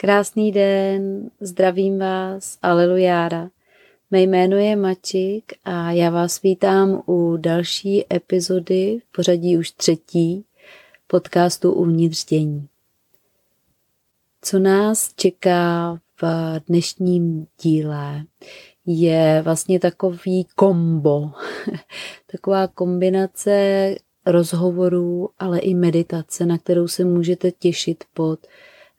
Krásný den, zdravím vás, alelujára. Mé jméno je Mačik a já vás vítám u další epizody, v pořadí už třetí, podcastu Uvnitř dění. Co nás čeká v dnešním díle, je vlastně takový kombo, taková kombinace rozhovorů, ale i meditace, na kterou se můžete těšit pod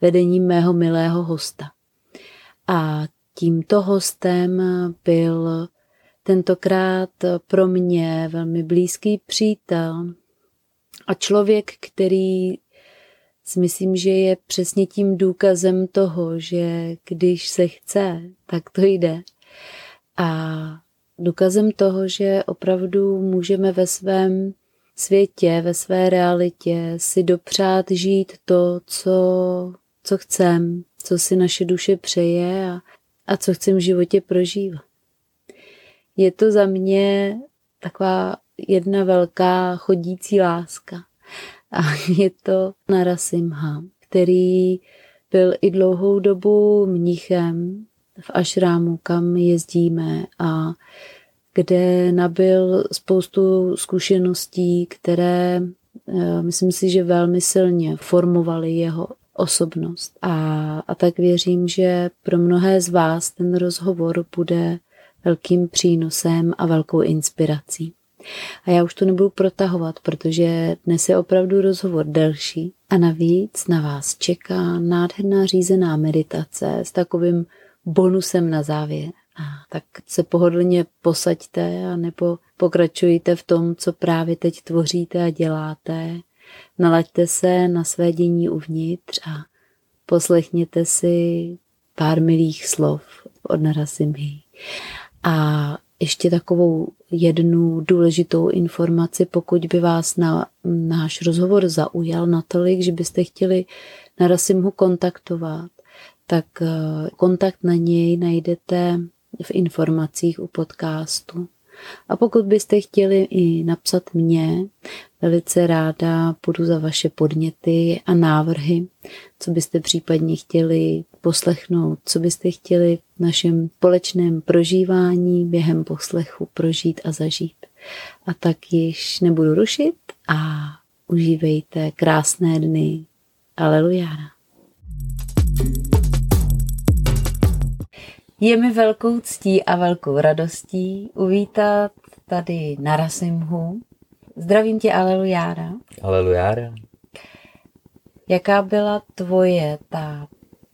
vedením mého milého hosta. A tímto hostem byl tentokrát pro mě velmi blízký přítel a člověk, který si myslím, že je přesně tím důkazem toho, že když se chce, tak to jde. A důkazem toho, že opravdu můžeme ve svém světě, ve své realitě si dopřát žít to, co, co chcem, co si naše duše přeje a, a co chcem v životě prožívat. Je to za mě taková jedna velká chodící láska. A je to Narasimha, který byl i dlouhou dobu mnichem v ašrámu, kam jezdíme a kde nabil spoustu zkušeností, které eh, myslím si, že velmi silně formovaly jeho osobnost. A, a tak věřím, že pro mnohé z vás ten rozhovor bude velkým přínosem a velkou inspirací. A já už to nebudu protahovat, protože dnes je opravdu rozhovor delší a navíc na vás čeká nádherná řízená meditace s takovým bonusem na závěr. A tak se pohodlně posaďte a nebo pokračujte v tom, co právě teď tvoříte a děláte. Nalaďte se na své dění uvnitř a poslechněte si pár milých slov od Narasimhy. A ještě takovou jednu důležitou informaci, pokud by vás na náš rozhovor zaujal natolik, že byste chtěli Narasimhu kontaktovat, tak eh, kontakt na něj najdete v informacích u podcastu. A pokud byste chtěli i napsat mě, velice ráda budu za vaše podněty a návrhy, co byste případně chtěli poslechnout, co byste chtěli v našem společném prožívání během poslechu prožít a zažít. A tak již nebudu rušit a užívejte krásné dny. Alelujára. Je mi velkou ctí a velkou radostí uvítat tady na Rasimhu. Zdravím tě, Alelujára. Alelujára. Jaká byla tvoje ta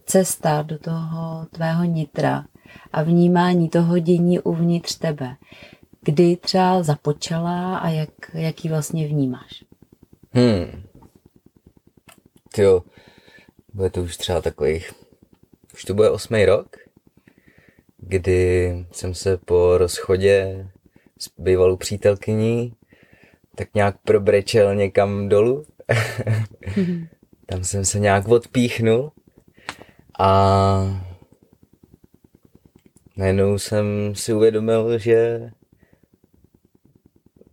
cesta do toho tvého nitra a vnímání toho dění uvnitř tebe? Kdy třeba započala a jak, jak ji vlastně vnímáš? Hmm. Jo, bude to už třeba takových, už to bude osmý rok, kdy jsem se po rozchodě s bývalou přítelkyní tak nějak probrečel někam dolů. Tam jsem se nějak odpíchnul a najednou jsem si uvědomil, že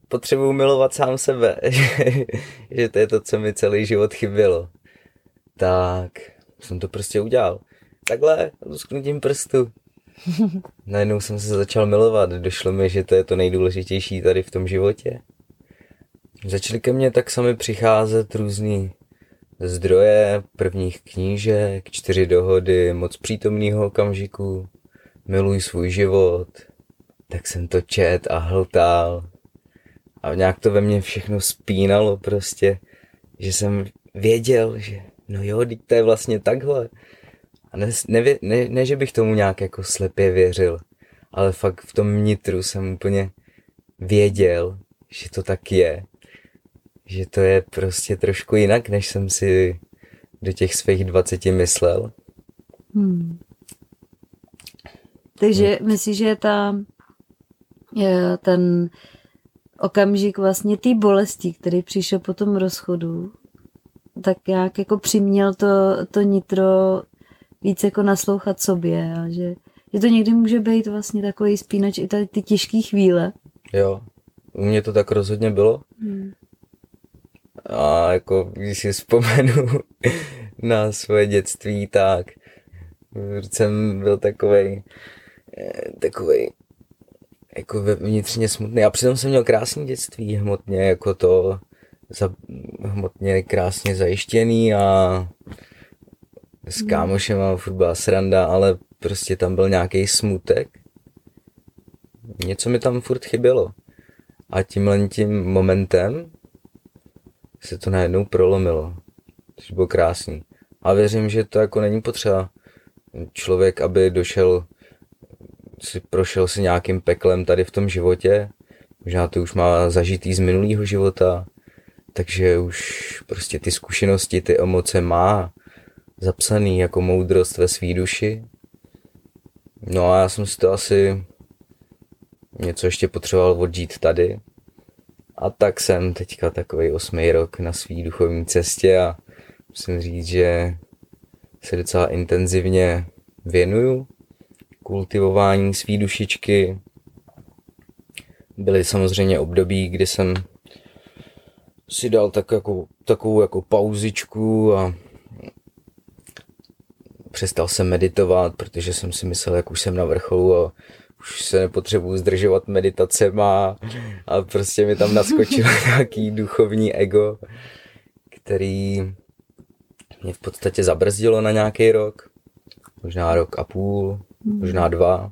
potřebuji milovat sám sebe, že to je to, co mi celý život chybělo. Tak jsem to prostě udělal. Takhle, lusknutím prstu. Najednou jsem se začal milovat, došlo mi, že to je to nejdůležitější tady v tom životě. Začaly ke mně tak sami přicházet různý zdroje prvních knížek, čtyři dohody, moc přítomného okamžiku, miluj svůj život. Tak jsem to čet a hltal. A nějak to ve mně všechno spínalo prostě, že jsem věděl, že no jo, to je vlastně takhle. A ne, ne, ne, ne, že bych tomu nějak jako slepě věřil, ale fakt v tom nitru jsem úplně věděl, že to tak je. Že to je prostě trošku jinak, než jsem si do těch svých 20 myslel. Hmm. Takže hmm. myslíš, že ta, je ten okamžik vlastně té bolesti, který přišel po tom rozchodu, tak jak jako přiměl to, to nitro víc jako naslouchat sobě a že, že to někdy může být vlastně takový spínač i tady ty těžké chvíle. Jo, u mě to tak rozhodně bylo. Hmm. A jako když si vzpomenu na svoje dětství, tak jsem byl takovej, eh, takovej jako vnitřně smutný. A přitom jsem měl krásný dětství, hmotně jako to, za, hmotně krásně zajištěný a s kámošem a furt byla sranda, ale prostě tam byl nějaký smutek. Něco mi tam furt chybělo. A tímhle tím momentem se to najednou prolomilo. Což bylo krásný. A věřím, že to jako není potřeba člověk, aby došel, si prošel si nějakým peklem tady v tom životě. Možná to už má zažitý z minulého života, takže už prostě ty zkušenosti, ty emoce má zapsaný jako moudrost ve svý duši. No a já jsem si to asi něco ještě potřeboval odžít tady. A tak jsem teďka takový osmý rok na svý duchovní cestě a musím říct, že se docela intenzivně věnuju kultivování svý dušičky. Byly samozřejmě období, kdy jsem si dal tak jako, takovou jako pauzičku a přestal jsem meditovat, protože jsem si myslel, jak už jsem na vrcholu a už se nepotřebuji zdržovat meditacem a, a prostě mi tam naskočil nějaký duchovní ego, který mě v podstatě zabrzdilo na nějaký rok, možná rok a půl, možná dva.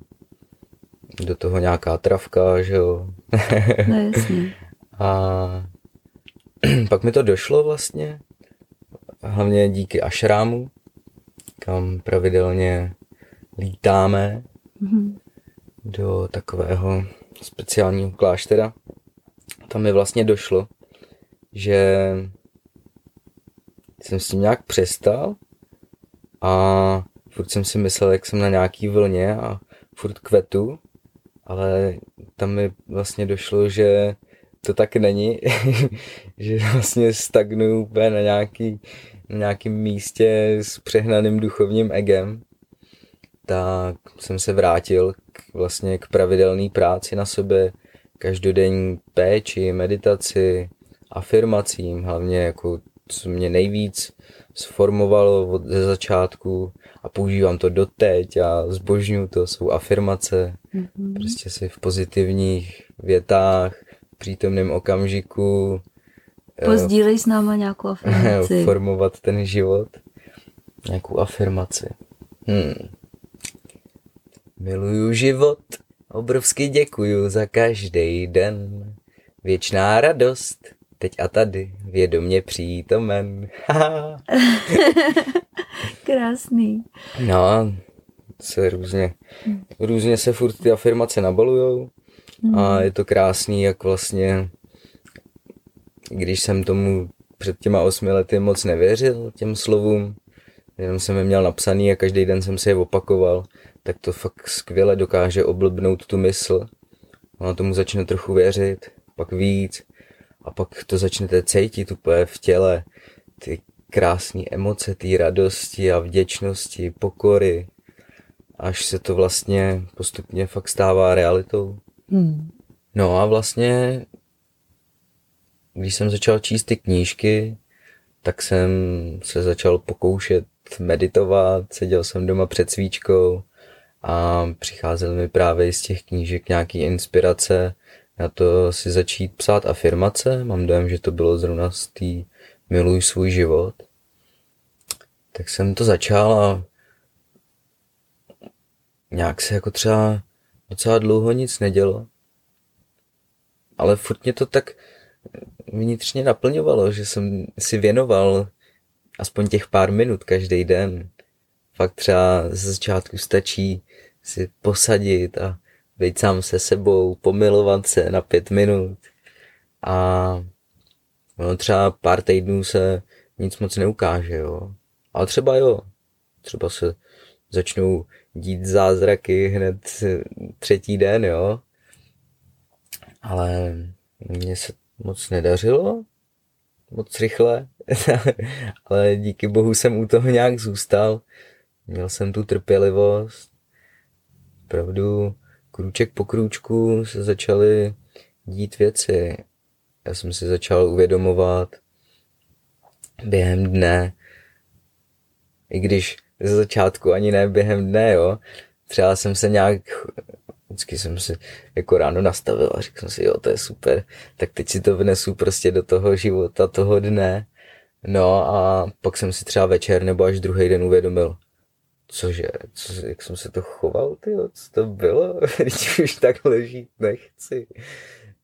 Do toho nějaká travka, že jo. No jasně. a pak mi to došlo vlastně, hlavně díky ašrámu, kam pravidelně lítáme mm-hmm. do takového speciálního kláštera. Tam mi vlastně došlo, že jsem s tím nějak přestal a furt jsem si myslel, jak jsem na nějaký vlně a furt kvetu, ale tam mi vlastně došlo, že to tak není, že vlastně stagnuju úplně na nějaký, na nějakým místě s přehnaným duchovním egem, tak jsem se vrátil k, vlastně k pravidelné práci na sobě, každodenní péči, meditaci, afirmacím, hlavně jako co mě nejvíc sformovalo od, ze začátku a používám to doteď a zbožňuju to, jsou afirmace, mm-hmm. prostě si v pozitivních větách, přítomném okamžiku eh, Pozdílej s náma nějakou afirmaci. Formovat ten život. Nějakou afirmaci. Hmm. Miluju život, obrovsky děkuju za každý den. Věčná radost, teď a tady, vědomě přítomen. Krásný. No, se různě, různě se furt ty afirmace nabalujou mm. a je to krásný, jak vlastně, když jsem tomu před těma osmi lety moc nevěřil, těm slovům, jenom jsem je měl napsaný a každý den jsem si je opakoval, tak to fakt skvěle dokáže oblbnout tu mysl. Ona tomu začne trochu věřit, pak víc, a pak to začnete cítit úplně v těle, ty krásné emoce, ty radosti a vděčnosti, pokory, až se to vlastně postupně fakt stává realitou. Hmm. No a vlastně, když jsem začal číst ty knížky, tak jsem se začal pokoušet meditovat, seděl jsem doma před svíčkou a přicházely mi právě z těch knížek nějaký inspirace na to si začít psát afirmace. Mám dojem, že to bylo zrovna z té miluj svůj život. Tak jsem to začal a nějak se jako třeba docela dlouho nic nedělo. Ale furt mě to tak vnitřně naplňovalo, že jsem si věnoval aspoň těch pár minut každý den. Fakt třeba ze začátku stačí si posadit a být sám se sebou, pomilovat se na pět minut a no, třeba pár týdnů se nic moc neukáže, jo. Ale třeba jo, třeba se začnou dít zázraky hned třetí den, jo. Ale mně se moc nedařilo, moc rychle, ale díky bohu jsem u toho nějak zůstal. Měl jsem tu trpělivost. Pravdu, krůček po krůčku se začaly dít věci. Já jsem si začal uvědomovat během dne, i když ze začátku, ani ne během dne, jo. Třeba jsem se nějak, vždycky jsem si jako ráno nastavil a řekl jsem si, jo, to je super, tak teď si to vnesu prostě do toho života, toho dne. No a pak jsem si třeba večer nebo až druhý den uvědomil, cože, co, jak jsem se to choval, ty, co to bylo, když už takhle žít nechci.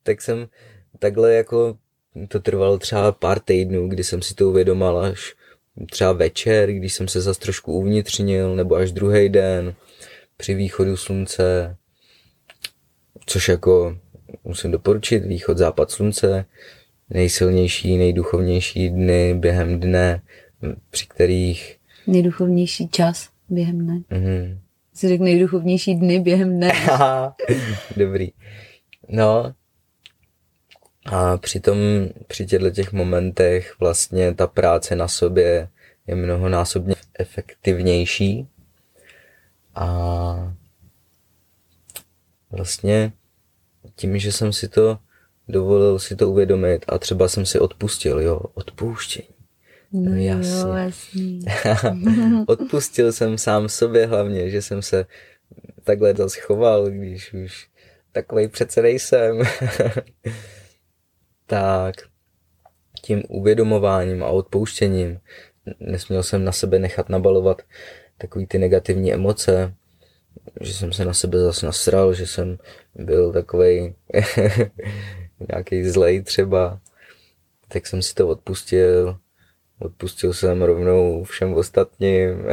Tak jsem takhle jako, to trvalo třeba pár týdnů, kdy jsem si to uvědomal až třeba večer, když jsem se zase trošku uvnitřnil, nebo až druhý den při východu slunce, což jako musím doporučit, východ, západ slunce, nejsilnější, nejduchovnější dny během dne, při kterých... Nejduchovnější čas během dne. Mm-hmm. Jsi řekl nejduchovnější dny během dne. Dobrý. No, a přitom při těchto těch momentech vlastně ta práce na sobě je mnohonásobně efektivnější a vlastně tím, že jsem si to dovolil si to uvědomit a třeba jsem si odpustil, jo, odpouštění. No, no jasně. Jo, jasný. odpustil jsem sám sobě hlavně, že jsem se takhle zase choval, když už takovej přece nejsem. tak tím uvědomováním a odpouštěním nesměl jsem na sebe nechat nabalovat takový ty negativní emoce, že jsem se na sebe zase nasral, že jsem byl takový nějaký zlej třeba, tak jsem si to odpustil. Odpustil jsem rovnou všem ostatním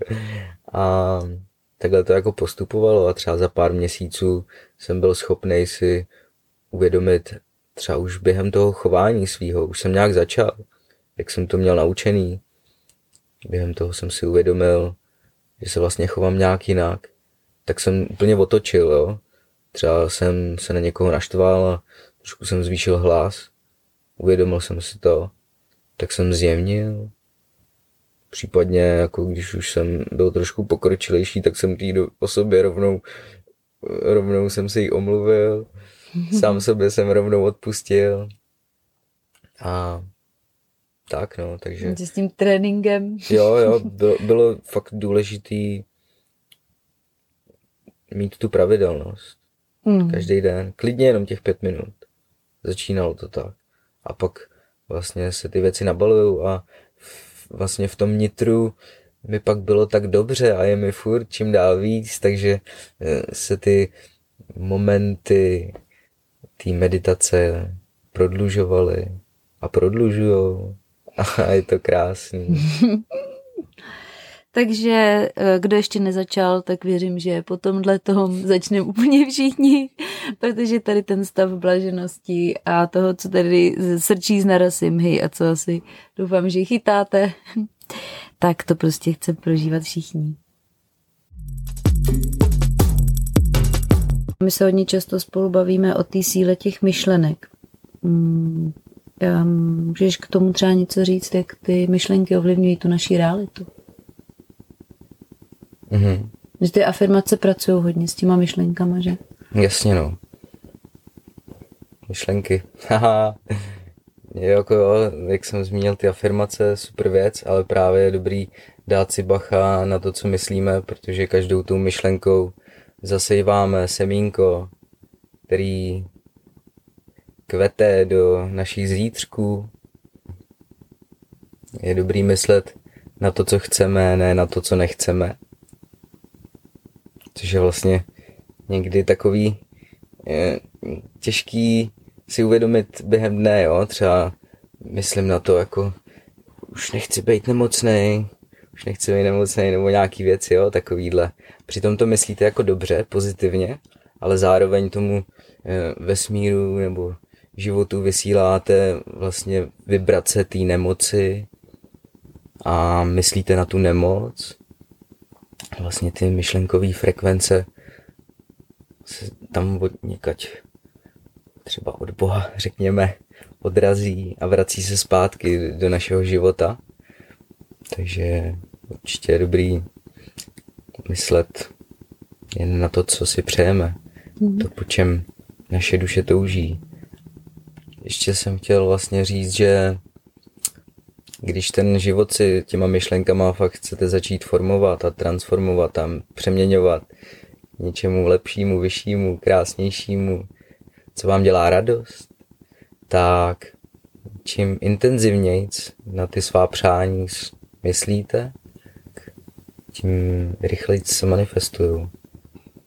a takhle to jako postupovalo a třeba za pár měsíců jsem byl schopný si uvědomit třeba už během toho chování svýho, už jsem nějak začal, jak jsem to měl naučený. Během toho jsem si uvědomil, že se vlastně chovám nějak jinak. Tak jsem úplně otočil, jo. Třeba jsem se na někoho naštval a trošku jsem zvýšil hlas. Uvědomil jsem si to. Tak jsem zjemnil. Případně, jako když už jsem byl trošku pokročilejší, tak jsem tý o sobě rovnou, rovnou jsem se jí omluvil Sám sobě jsem rovnou odpustil. A tak no, takže... S tím tréninkem. Jo, jo, bylo, bylo fakt důležitý mít tu pravidelnost. Mm. Každý den. Klidně jenom těch pět minut. Začínalo to tak. A pak vlastně se ty věci nabalují a vlastně v tom nitru mi pak bylo tak dobře a je mi furt čím dál víc, takže eh, se ty momenty té meditace prodlužovaly a prodlužujou a je to krásný. Takže eh, kdo ještě nezačal, tak věřím, že po tomhle tom začneme úplně všichni, protože tady ten stav blaženosti a toho, co tady srčí z narasimhy a co asi doufám, že chytáte, tak to prostě chce prožívat všichni. My se hodně často spolu bavíme o té síle těch myšlenek. Mm, můžeš k tomu třeba něco říct, jak ty myšlenky ovlivňují tu naší realitu? Mm-hmm. Že ty afirmace pracují hodně s těma myšlenkama, že? Jasně, no. Myšlenky. Jako jo, jak jsem zmínil, ty afirmace, super věc, ale právě je dobrý dát si bacha na to, co myslíme, protože každou tou myšlenkou zasejváme semínko, který kvete do našich zítřků. Je dobrý myslet na to, co chceme, ne na to, co nechceme. Což je vlastně někdy takový je, těžký si uvědomit během dne, jo. Třeba myslím na to jako už nechci být nemocný, už nechci být nemocný nebo nějaký věci, jo, takovýhle. Přitom to myslíte jako dobře, pozitivně, ale zároveň tomu eh, vesmíru nebo životu vysíláte vlastně vibrace té nemoci a myslíte na tu nemoc. Vlastně ty myšlenkové frekvence se tam od někať třeba od Boha, řekněme, odrazí a vrací se zpátky do našeho života. Takže určitě je dobrý myslet jen na to, co si přejeme, mm. to, po čem naše duše touží. Ještě jsem chtěl vlastně říct, že když ten život si těma myšlenkama fakt chcete začít formovat a transformovat a přeměňovat něčemu lepšímu, vyššímu, krásnějšímu, co vám dělá radost, tak čím intenzivněji na ty svá přání myslíte, tím rychleji se manifestují.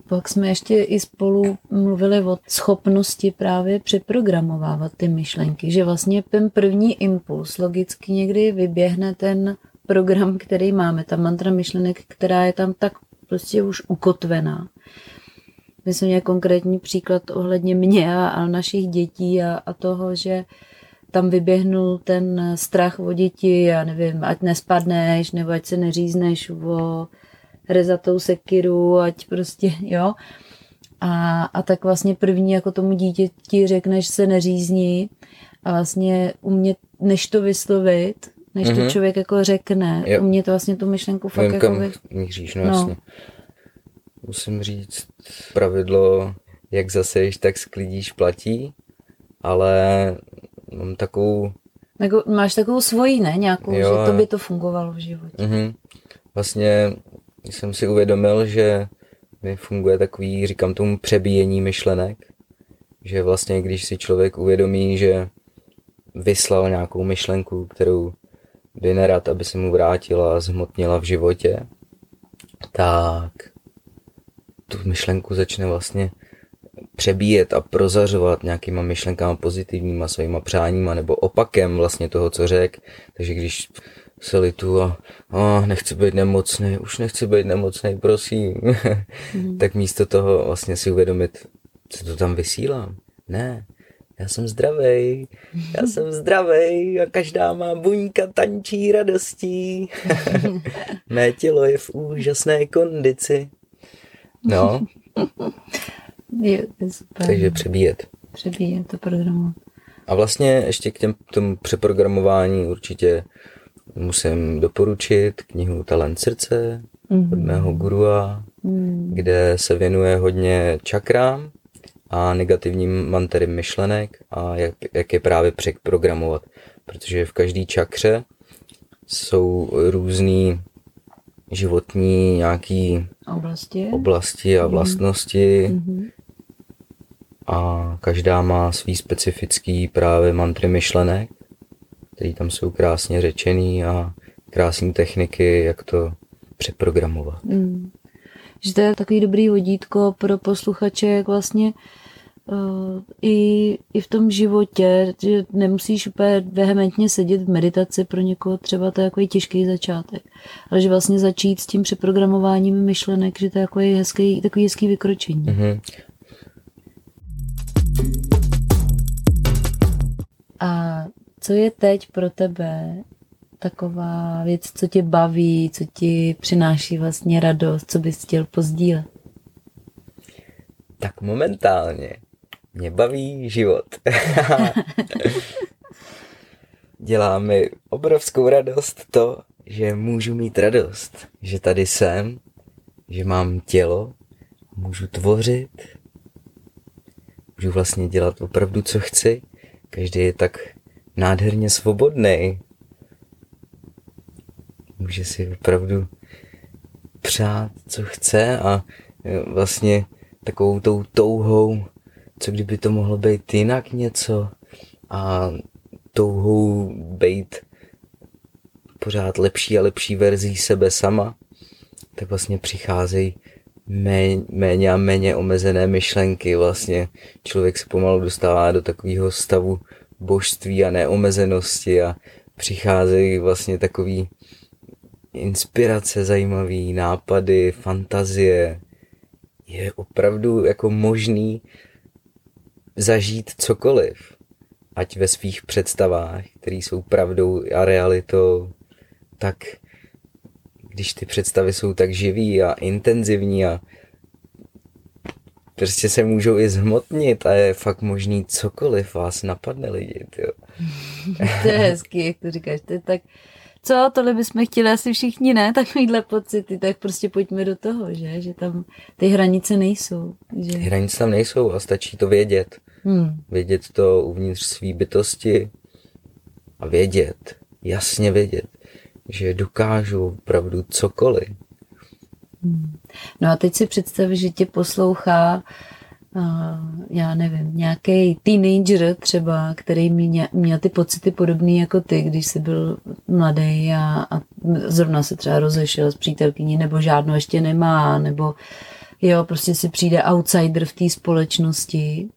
Pak jsme ještě i spolu mluvili o schopnosti právě přeprogramovávat ty myšlenky, že vlastně ten první impuls logicky někdy vyběhne ten program, který máme, ta mantra myšlenek, která je tam tak prostě už ukotvená. Myslím, že konkrétní příklad ohledně mě a, a našich dětí a, a toho, že tam vyběhnul ten strach o děti, já nevím, ať nespadneš, nebo ať se neřízneš o rezatou sekiru, ať prostě, jo. A, a tak vlastně první jako tomu dítěti řekneš se neřízni a vlastně umět, než to vyslovit, než mm-hmm. to mhm. člověk jako řekne, jo. umět vlastně tu myšlenku fakt Vím, jako... Vy... míříš, no, no. jasně. Musím říct, pravidlo, jak zaseješ, tak sklidíš, platí, ale mám takovou... Jako, máš takovou svoji, ne? Nějakou, jo, že to by to fungovalo v životě. Mm-hmm. Vlastně jsem si uvědomil, že mi funguje takový, říkám tomu, přebíjení myšlenek, že vlastně když si člověk uvědomí, že vyslal nějakou myšlenku, kterou by nerad, aby se mu vrátila a zhmotnila v životě, tak tu myšlenku začne vlastně přebíjet a prozařovat nějakýma myšlenkama pozitivníma, svýma přáníma nebo opakem vlastně toho, co řek. Takže když se litu a oh, nechci být nemocný, už nechci být nemocný, prosím. Mm. tak místo toho vlastně si uvědomit, co to tam vysílám. Ne, já jsem zdravý, já jsem zdravý a každá má buňka tančí radostí. Mé tělo je v úžasné kondici. No. Je, je super. Takže přebíjet. Přebíjet to programu. A vlastně ještě k těm, tomu přeprogramování určitě musím doporučit knihu Talent srdce mm-hmm. od mého gurua, mm. kde se věnuje hodně čakrám a negativním mantery myšlenek a jak, jak je právě přeprogramovat. Protože v každé čakře jsou různý životní nějaký oblasti, oblasti a mhm. vlastnosti mm-hmm. A každá má svý specifický právě mantry myšlenek které tam jsou krásně řečený a krásné techniky, jak to přeprogramovat. Mm. Že to je takový dobrý vodítko pro posluchače, jak vlastně uh, i, i v tom životě, že nemusíš úplně vehementně sedět v meditaci, pro někoho třeba to je takový těžký začátek, ale že vlastně začít s tím přeprogramováním myšlenek, že to je takový hezký, takový hezký vykročení. Mm-hmm. A co je teď pro tebe taková věc, co tě baví, co ti přináší vlastně radost, co bys chtěl pozdílet? Tak momentálně mě baví život. Dělá mi obrovskou radost to, že můžu mít radost, že tady jsem, že mám tělo, můžu tvořit, můžu vlastně dělat opravdu, co chci. Každý je tak nádherně svobodný. Může si opravdu přát, co chce a vlastně takovou tou touhou, co kdyby to mohlo být jinak něco a touhou být pořád lepší a lepší verzí sebe sama, tak vlastně přicházejí méně a méně omezené myšlenky. Vlastně člověk se pomalu dostává do takového stavu božství a neomezenosti a přicházejí vlastně takový inspirace, zajímavý nápady, fantazie. Je opravdu jako možný zažít cokoliv, ať ve svých představách, které jsou pravdou a realitou, tak když ty představy jsou tak živý a intenzivní a prostě se můžou i zhmotnit a je fakt možný cokoliv vás napadne lidi, jo. to je hezký, jak to říkáš, to je tak, co, tohle bychom chtěli asi všichni, ne, takovýhle pocity, tak prostě pojďme do toho, že, že tam ty hranice nejsou. Že... Ty hranice tam nejsou a stačí to vědět. Hmm. Vědět to uvnitř své bytosti a vědět, jasně vědět, že dokážu opravdu cokoliv. No a teď si představ, že tě poslouchá uh, já nevím, nějaký teenager třeba, který měl, měl ty pocity podobné jako ty, když jsi byl mladý a, a zrovna se třeba rozešel s přítelkyní, nebo žádnou ještě nemá, nebo jo, prostě si přijde outsider v té společnosti,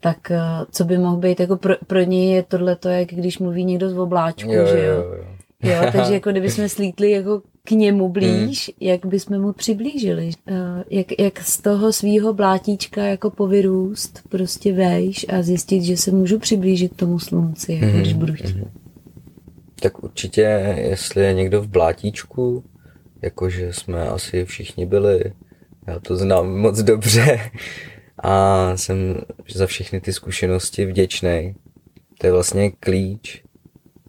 tak uh, co by mohl být, jako pro, pro něj je tohle to, jak když mluví někdo z obláčku, jo, že jo? jo, jo. Jo takže jako kdyby jsme slítli jako k němu blíž, hmm. jak bychom mu přiblížili. Uh, jak, jak z toho svýho blátíčka jako povyrůst, prostě vejš a zjistit, že se můžu přiblížit tomu slunci, jako hmm. když budu chtít. Hmm. Tak určitě, jestli je někdo v blátíčku, jakože jsme asi všichni byli, já to znám moc dobře a jsem za všechny ty zkušenosti vděčný. To je vlastně klíč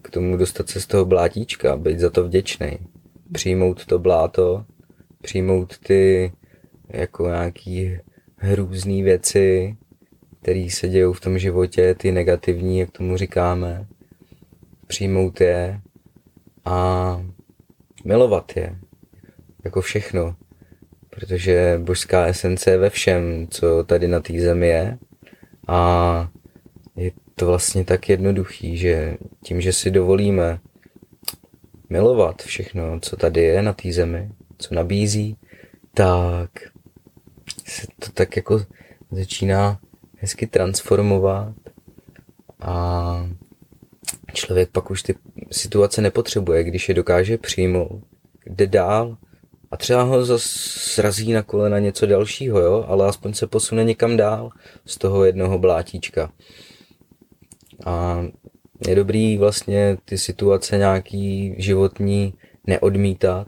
k tomu dostat se z toho blátíčka, být za to vděčný. Přijmout to bláto, přijmout ty jako nějaký hrůzný věci, které se dějou v tom životě, ty negativní, jak tomu říkáme, přijmout je a milovat je, jako všechno, protože božská esence je ve všem, co tady na té zemi je. A je to vlastně tak jednoduchý, že tím, že si dovolíme milovat všechno, co tady je na té zemi, co nabízí, tak se to tak jako začíná hezky transformovat a člověk pak už ty situace nepotřebuje, když je dokáže přijmout, jde dál a třeba ho zase srazí na kolena něco dalšího, jo? ale aspoň se posune někam dál z toho jednoho blátíčka. A je dobrý vlastně ty situace nějaký životní neodmítat,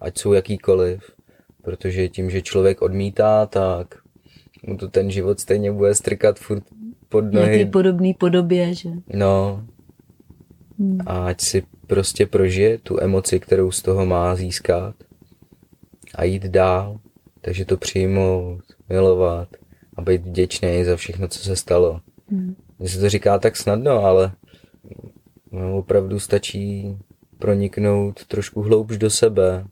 ať jsou jakýkoliv, protože tím, že člověk odmítá, tak mu to ten život stejně bude strkat furt pod nohy. Nějaký podobný podobě, že? No. Hmm. A ať si prostě prožije tu emoci, kterou z toho má získat a jít dál. Takže to přijmout, milovat a být vděčný za všechno, co se stalo. Hmm. Mně se to říká tak snadno, ale No, opravdu stačí proniknout trošku hloubš do sebe,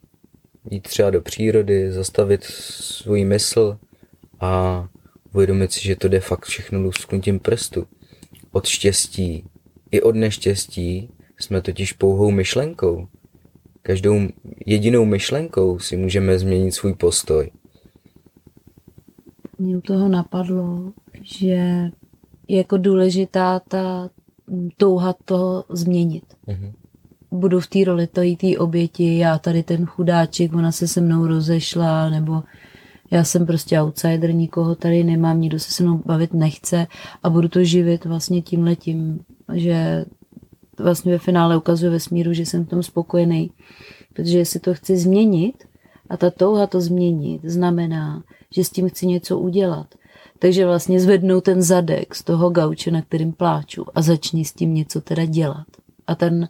jít třeba do přírody, zastavit svůj mysl a uvědomit si, že to jde fakt všechno lusknutím prstu. Od štěstí i od neštěstí jsme totiž pouhou myšlenkou. Každou jedinou myšlenkou si můžeme změnit svůj postoj. Mě u toho napadlo, že je jako důležitá ta touha to změnit. Mm-hmm. Budu v té roli té oběti, já tady ten chudáček, ona se se mnou rozešla, nebo já jsem prostě outsider, nikoho tady nemám, nikdo se se mnou bavit nechce a budu to živit vlastně tím letím, že vlastně ve finále ukazuje ve smíru, že jsem v tom spokojený. Protože jestli to chci změnit a ta touha to změnit znamená, že s tím chci něco udělat, takže vlastně zvednou ten zadek z toho gauče, na kterým pláču a začni s tím něco teda dělat. A ten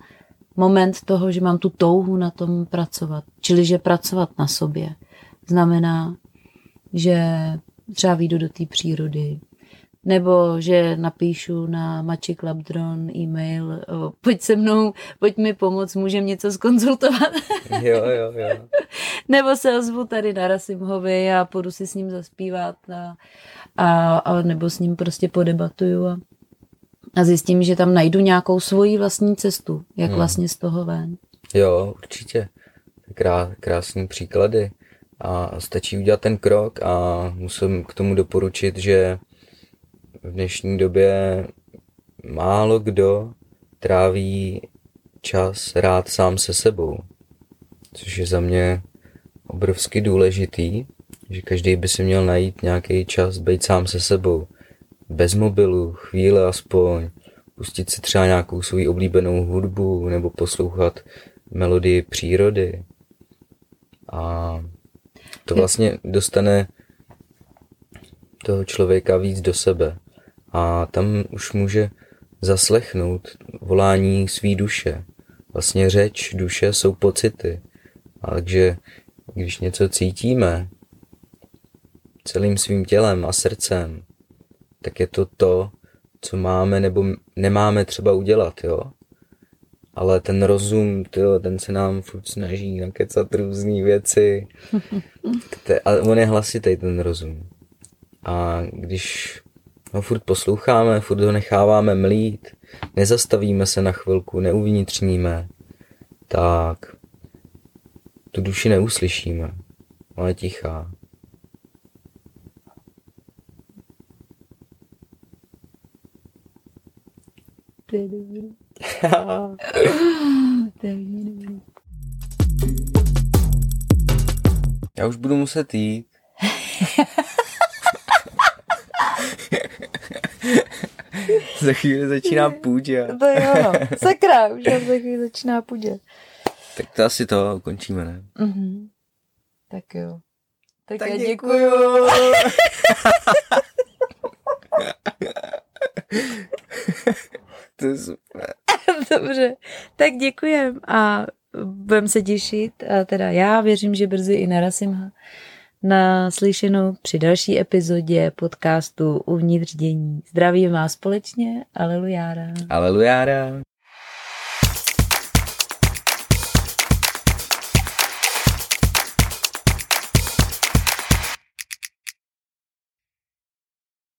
moment toho, že mám tu touhu na tom pracovat, čili že pracovat na sobě, znamená, že třeba výjdu do té přírody, nebo že napíšu na Mači Klabdron e-mail, o, pojď se mnou, pojď mi pomoct, můžem něco skonzultovat. Jo, jo, jo. nebo se ozvu tady na Rasimhovi a půjdu si s ním zaspívat a, a, a nebo s ním prostě podebatuju a, a zjistím, že tam najdu nějakou svoji vlastní cestu, jak hmm. vlastně z toho ven. Jo, určitě. Krá, krásný příklady. A stačí udělat ten krok a musím k tomu doporučit, že v dnešní době málo kdo tráví čas rád sám se sebou, což je za mě obrovsky důležitý, že každý by si měl najít nějaký čas být sám se sebou. Bez mobilu, chvíle aspoň, pustit si třeba nějakou svou oblíbenou hudbu nebo poslouchat melodii přírody. A to vlastně dostane toho člověka víc do sebe. A tam už může zaslechnout volání svý duše. Vlastně řeč duše jsou pocity. A takže když něco cítíme, celým svým tělem a srdcem, tak je to to, co máme nebo nemáme třeba udělat, jo. ale ten rozum, tyjo, ten se nám furt snaží nakecat různé věci. A on je hlasitý, ten rozum. A když ho furt posloucháme, furt ho necháváme mlít, nezastavíme se na chvilku, neuvnitřníme, tak tu duši neuslyšíme. Ona je tichá. To je dobrý. to je dobrý. Já už budu muset jít. za chvíli začíná půdě. To je ono. Sakra, už za chvíli začíná půdě. Tak to asi to končíme, ne? Mhm. Tak jo. Tak, Tak já děkuju. děkuju. To je super. Dobře, tak děkujem a budeme se těšit. A teda já věřím, že brzy i narazím na slyšenou při další epizodě podcastu Uvnitř dění. Zdravím vás společně, alelujára. Alelujára.